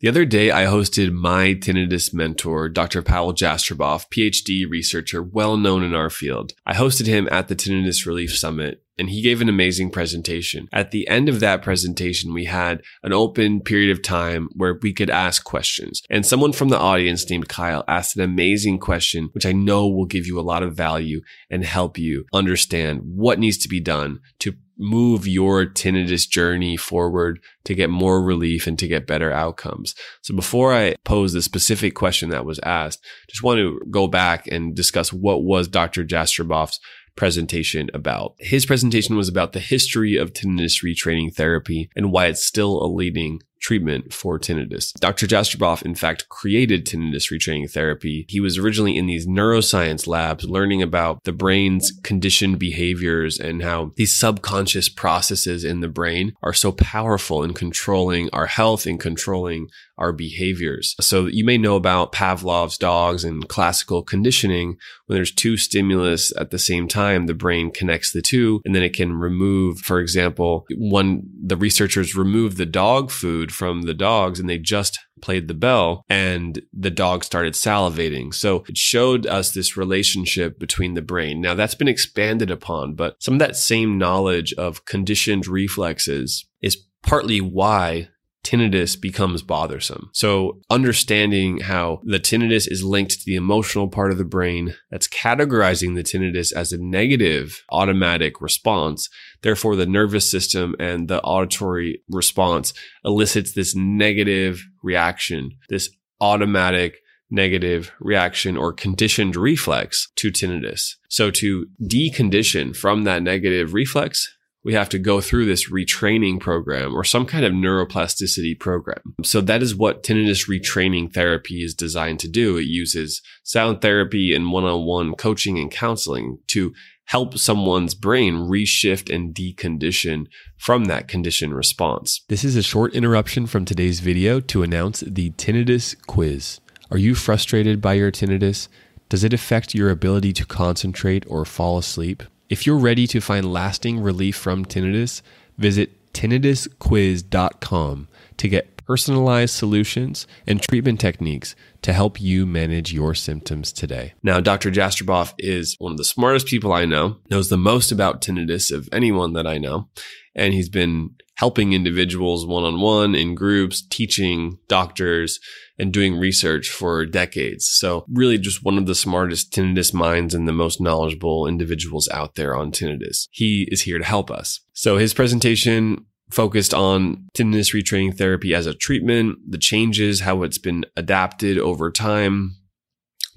The other day, I hosted my tinnitus mentor, Dr. Pawel Jastreboff, PhD researcher, well known in our field. I hosted him at the Tinnitus Relief Summit, and he gave an amazing presentation. At the end of that presentation, we had an open period of time where we could ask questions. And someone from the audience named Kyle asked an amazing question, which I know will give you a lot of value and help you understand what needs to be done to move your tinnitus journey forward to get more relief and to get better outcomes. So before I pose the specific question that was asked, just want to go back and discuss what was Dr. Jastreboff's presentation about. His presentation was about the history of tinnitus retraining therapy and why it's still a leading treatment for tinnitus. Dr. Jastreboff, in fact, created tinnitus retraining therapy. He was originally in these neuroscience labs learning about the brain's conditioned behaviors and how these subconscious processes in the brain are so powerful in controlling our health and controlling our behaviors. So you may know about Pavlov's dogs and classical conditioning. When there's two stimulus at the same time, the brain connects the two and then it can remove, for example, when the researchers removed the dog food from the dogs and they just played the bell and the dog started salivating. So it showed us this relationship between the brain. Now that's been expanded upon, but some of that same knowledge of conditioned reflexes is partly why tinnitus becomes bothersome. So understanding how the tinnitus is linked to the emotional part of the brain that's categorizing the tinnitus as a negative automatic response. Therefore, the nervous system and the auditory response elicits this negative reaction, this automatic negative reaction or conditioned reflex to tinnitus. So to decondition from that negative reflex, we have to go through this retraining program or some kind of neuroplasticity program. So that is what tinnitus retraining therapy is designed to do. It uses sound therapy and one-on-one coaching and counseling to help someone's brain reshift and decondition from that condition response. This is a short interruption from today's video to announce the tinnitus quiz. Are you frustrated by your tinnitus? Does it affect your ability to concentrate or fall asleep? If you're ready to find lasting relief from tinnitus, visit tinnitusquiz.com to get personalized solutions and treatment techniques to help you manage your symptoms today. Now, Dr. Jastreboff is one of the smartest people I know, knows the most about tinnitus of anyone that I know, and he's been helping individuals one on one in groups, teaching doctors and doing research for decades. So really just one of the smartest tinnitus minds and the most knowledgeable individuals out there on tinnitus. He is here to help us. So his presentation focused on tinnitus retraining therapy as a treatment, the changes, how it's been adapted over time,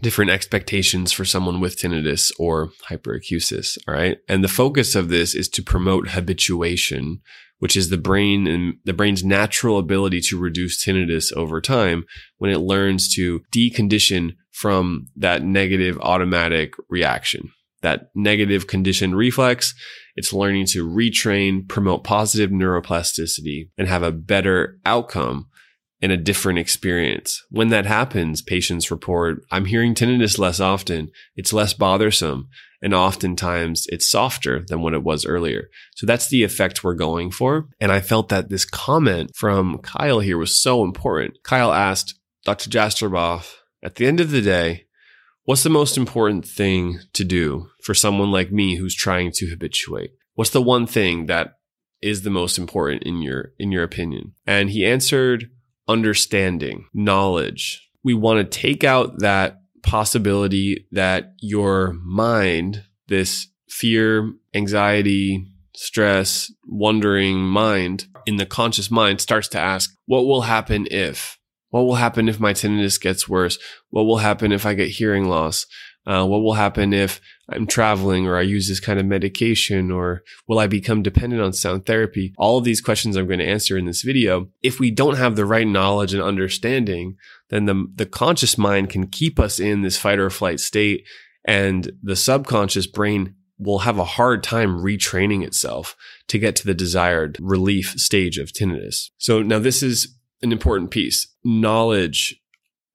different expectations for someone with tinnitus or hyperacusis. All right. And the focus of this is to promote habituation which is the brain and the brain's natural ability to reduce tinnitus over time when it learns to decondition from that negative automatic reaction. That negative conditioned reflex, it's learning to retrain, promote positive neuroplasticity, and have a better outcome and a different experience. When that happens, patients report, I'm hearing tinnitus less often. It's less bothersome. And oftentimes it's softer than what it was earlier. So that's the effect we're going for. And I felt that this comment from Kyle here was so important. Kyle asked Dr. Jastreboff, at the end of the day, what's the most important thing to do for someone like me who's trying to habituate? What's the one thing that is the most important in your, in your opinion? And he answered understanding, knowledge. We want to take out that possibility that your mind, this fear, anxiety, stress, wondering mind in the conscious mind starts to ask, what will happen if? What will happen if my tinnitus gets worse? What will happen if I get hearing loss? Uh, what will happen if I'm traveling or I use this kind of medication or will I become dependent on sound therapy? All of these questions I'm going to answer in this video. If we don't have the right knowledge and understanding, then the, the conscious mind can keep us in this fight or flight state And the subconscious brain will have a hard time retraining itself to get to the desired relief stage of tinnitus. So now this is an important piece. Knowledge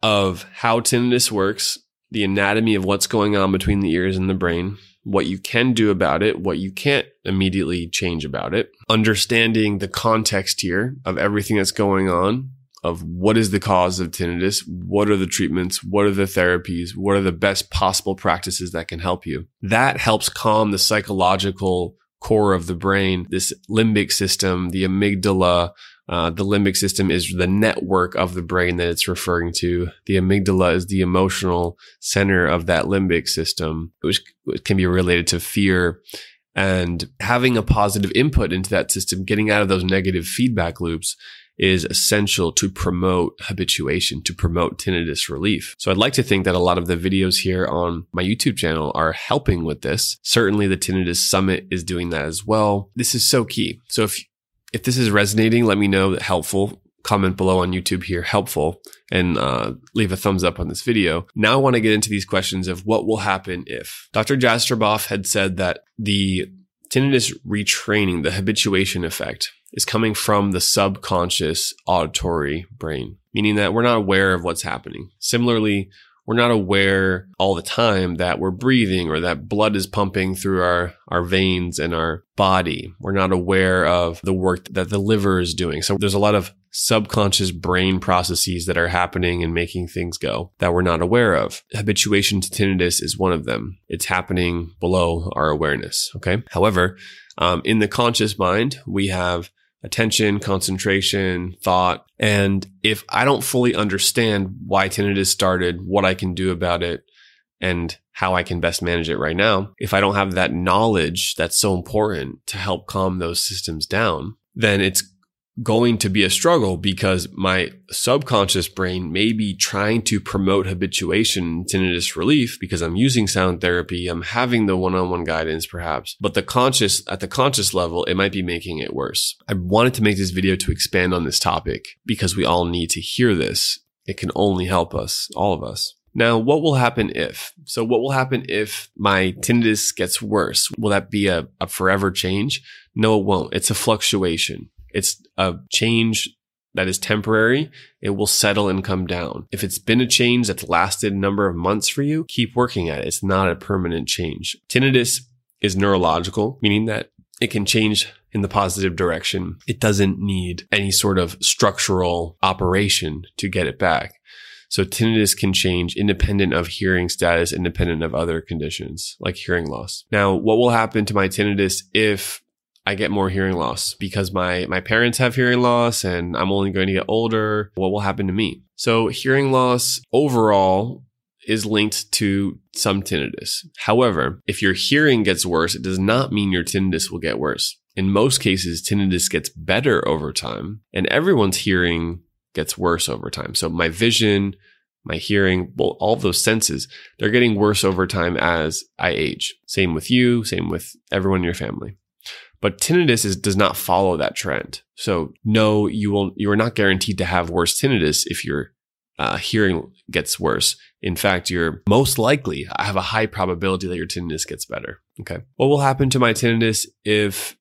of how tinnitus works, the anatomy of what's going on between the ears and the brain, what you can do about it, what you can't immediately change about it, understanding the context here of everything that's going on, of what is the cause of tinnitus, what are the treatments, what are the therapies, what are the best possible practices that can help you. That helps calm the psychological core of the brain, this limbic system, the amygdala, uh, the limbic system is the network of the brain that it's referring to. The amygdala is the emotional center of that limbic system, which can be related to fear. And having a positive input into that system, getting out of those negative feedback loops is essential to promote habituation, to promote tinnitus relief. So I'd like to think that a lot of the videos here on my YouTube channel are helping with this. Certainly the Tinnitus Summit is doing that as well. This is so key. So if if this is resonating, let me know that helpful. Comment below on YouTube here, helpful, and uh, leave a thumbs up on this video. Now I want to get into these questions of what will happen if Dr. Jastreboff had said that the tinnitus retraining, the habituation effect, is coming from the subconscious auditory brain, meaning that we're not aware of what's happening. Similarly, we're not aware all the time that we're breathing or that blood is pumping through our, our veins and our body. We're not aware of the work that the liver is doing. So there's a lot of subconscious brain processes that are happening and making things go that we're not aware of. Habituation to tinnitus is one of them. It's happening below our awareness. Okay. However, um, in the conscious mind, we have attention, concentration, thought. And if I don't fully understand why tinnitus started, what I can do about it, and how I can best manage it right now, if I don't have that knowledge that's so important to help calm those systems down, then it's going to be a struggle because my subconscious brain may be trying to promote habituation tinnitus relief because I'm using sound therapy. I'm having the one-on-one guidance perhaps, but the conscious at the conscious level, it might be making it worse. I wanted to make this video to expand on this topic because we all need to hear this. It can only help us, all of us. Now, what will happen if? So what will happen if my tinnitus gets worse? Will that be a, a forever change? No, it won't. It's a fluctuation. It's a change that is temporary. It will settle and come down. If it's been a change that's lasted a number of months for you, keep working at it. It's not a permanent change. Tinnitus is neurological, meaning that it can change in the positive direction. It doesn't need any sort of structural operation to get it back. So tinnitus can change independent of hearing status, independent of other conditions like hearing loss. Now, what will happen to my tinnitus if I get more hearing loss because my, my parents have hearing loss and I'm only going to get older. What will happen to me? So hearing loss overall is linked to some tinnitus. However, if your hearing gets worse, it does not mean your tinnitus will get worse. In most cases, tinnitus gets better over time and everyone's hearing gets worse over time. So my vision, my hearing, well, all those senses, they're getting worse over time as I age. Same with you, same with everyone in your family. But tinnitus is, does not follow that trend. So no, you will, you are not guaranteed to have worse tinnitus if your uh, hearing gets worse. In fact, you're most likely I have a high probability that your tinnitus gets better. Okay. What will happen to my tinnitus if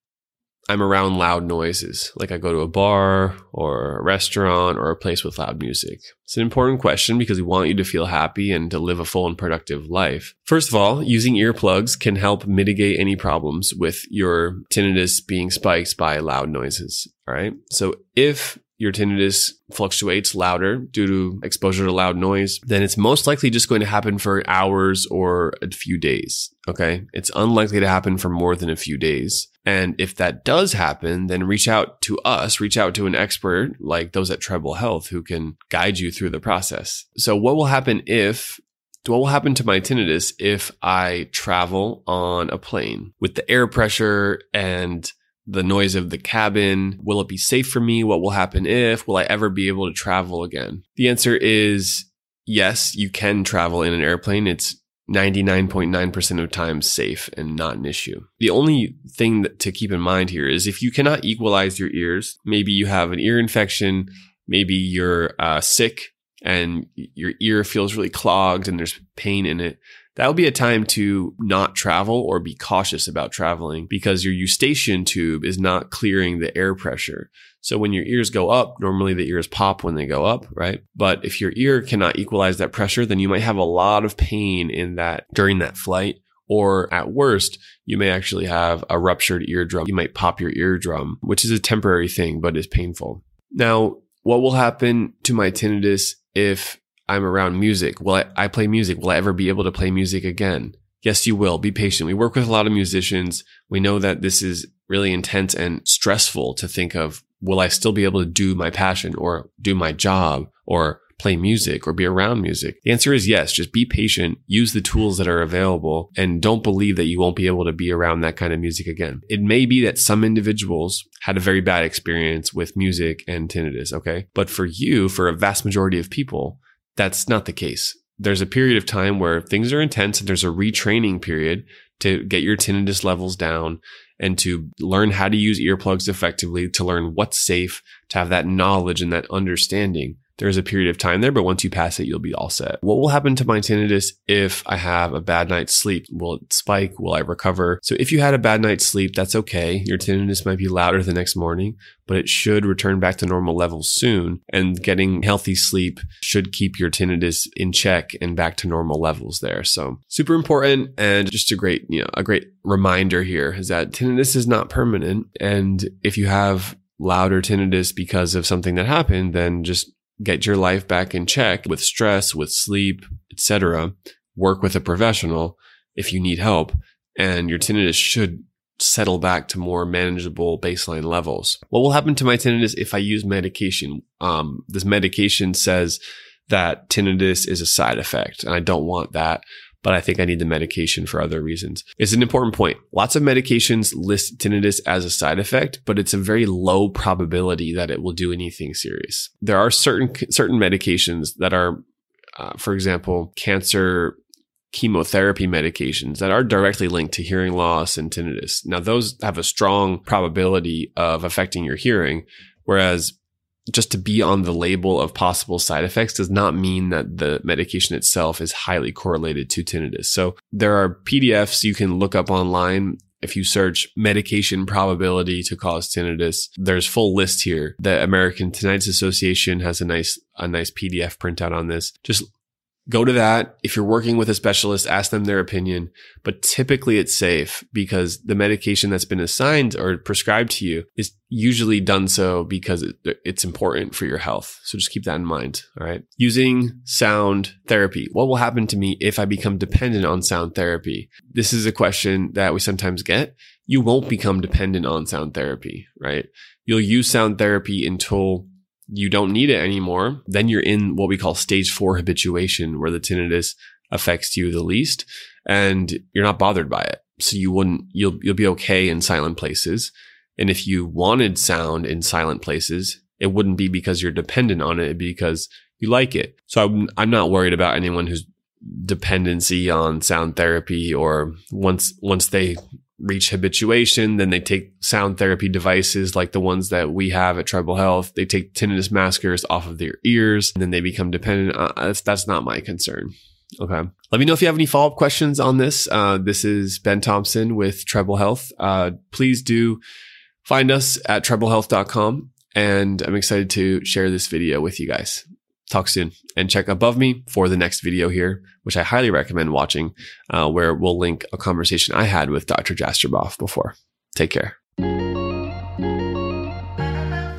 I'm around loud noises, like I go to a bar or a restaurant or a place with loud music? It's an important question because we want you to feel happy and to live a full and productive life. First of all, using earplugs can help mitigate any problems with your tinnitus being spiked by loud noises. All right. So if your tinnitus fluctuates louder due to exposure to loud noise, then it's most likely just going to happen for hours or a few days. Okay. It's unlikely to happen for more than a few days. And if that does happen, then reach out to us, reach out to an expert like those at Treble Health who can guide you through the process. So what will happen if what will happen to my tinnitus if I travel on a plane with the air pressure and the noise of the cabin? Will it be safe for me? What will happen if? Will I ever be able to travel again? The answer is yes, you can travel in an airplane. It's 99.9% of times safe and not an issue. The only thing to keep in mind here is if you cannot equalize your ears, maybe you have an ear infection, maybe you're uh, sick and your ear feels really clogged and there's pain in it, that would be a time to not travel or be cautious about traveling because your eustachian tube is not clearing the air pressure. So when your ears go up, normally the ears pop when they go up, right? But if your ear cannot equalize that pressure, then you might have a lot of pain in that during that flight. Or at worst, you may actually have a ruptured eardrum. You might pop your eardrum, which is a temporary thing, but is painful. Now, what will happen to my tinnitus if I'm around music? Will I, I play music? Will I ever be able to play music again? Yes, you will. Be patient. We work with a lot of musicians. We know that this is really intense and stressful to think of will I still be able to do my passion or do my job or play music or be around music? The answer is yes. Just be patient, use the tools that are available, and don't believe that you won't be able to be around that kind of music again. It may be that some individuals had a very bad experience with music and tinnitus, okay? But for you, for a vast majority of people, that's not the case. There's a period of time where things are intense and there's a retraining period to get your tinnitus levels down and to learn how to use earplugs effectively, to learn what's safe, to have that knowledge and that understanding there's a period of time there, but once you pass it, you'll be all set. What will happen to my tinnitus if I have a bad night's sleep? Will it spike? Will I recover? So if you had a bad night's sleep, that's okay. Your tinnitus might be louder the next morning, but it should return back to normal levels soon. And getting healthy sleep should keep your tinnitus in check and back to normal levels there. So super important. And just a great, you know, a great reminder here is that tinnitus is not permanent. And if you have louder tinnitus because of something that happened, then just get your life back in check with stress, with sleep, etc. Work with a professional if you need help and your tinnitus should settle back to more manageable baseline levels. What will happen to my tinnitus if I use medication? Um, this medication says that tinnitus is a side effect and I don't want that but I think I need the medication for other reasons. It's an important point. Lots of medications list tinnitus as a side effect, but it's a very low probability that it will do anything serious. There are certain certain medications that are, uh, for example, cancer chemotherapy medications that are directly linked to hearing loss and tinnitus. Now, those have a strong probability of affecting your hearing, whereas just to be on the label of possible side effects does not mean that the medication itself is highly correlated to tinnitus. So there are PDFs you can look up online. If you search medication probability to cause tinnitus, there's full list here. The American Tinnitus Association has a nice, a nice PDF printout on this. Just go to that. If you're working with a specialist, ask them their opinion. But typically it's safe because the medication that's been assigned or prescribed to you is usually done so because it's important for your health. So just keep that in mind. All right. Using sound therapy. What will happen to me if I become dependent on sound therapy? This is a question that we sometimes get. You won't become dependent on sound therapy, right? You'll use sound therapy until you don't need it anymore, then you're in what we call stage four habituation, where the tinnitus affects you the least and you're not bothered by it. So you wouldn't, you'll, you'll be okay in silent places. And if you wanted sound in silent places, it wouldn't be because you're dependent on it, because you like it. So I'm, I'm not worried about anyone who's dependency on sound therapy or once, once they reach habituation. Then they take sound therapy devices like the ones that we have at Treble Health. They take tinnitus maskers off of their ears and then they become dependent. Uh, that's, that's not my concern. Okay. Let me know if you have any follow up questions on this. Uh, this is Ben Thompson with Treble Health. Uh, please do find us at treblehealth.com. And I'm excited to share this video with you guys. Talk soon and check above me for the next video here, which I highly recommend watching, uh, where we'll link a conversation I had with Dr. Jastreboff before. Take care.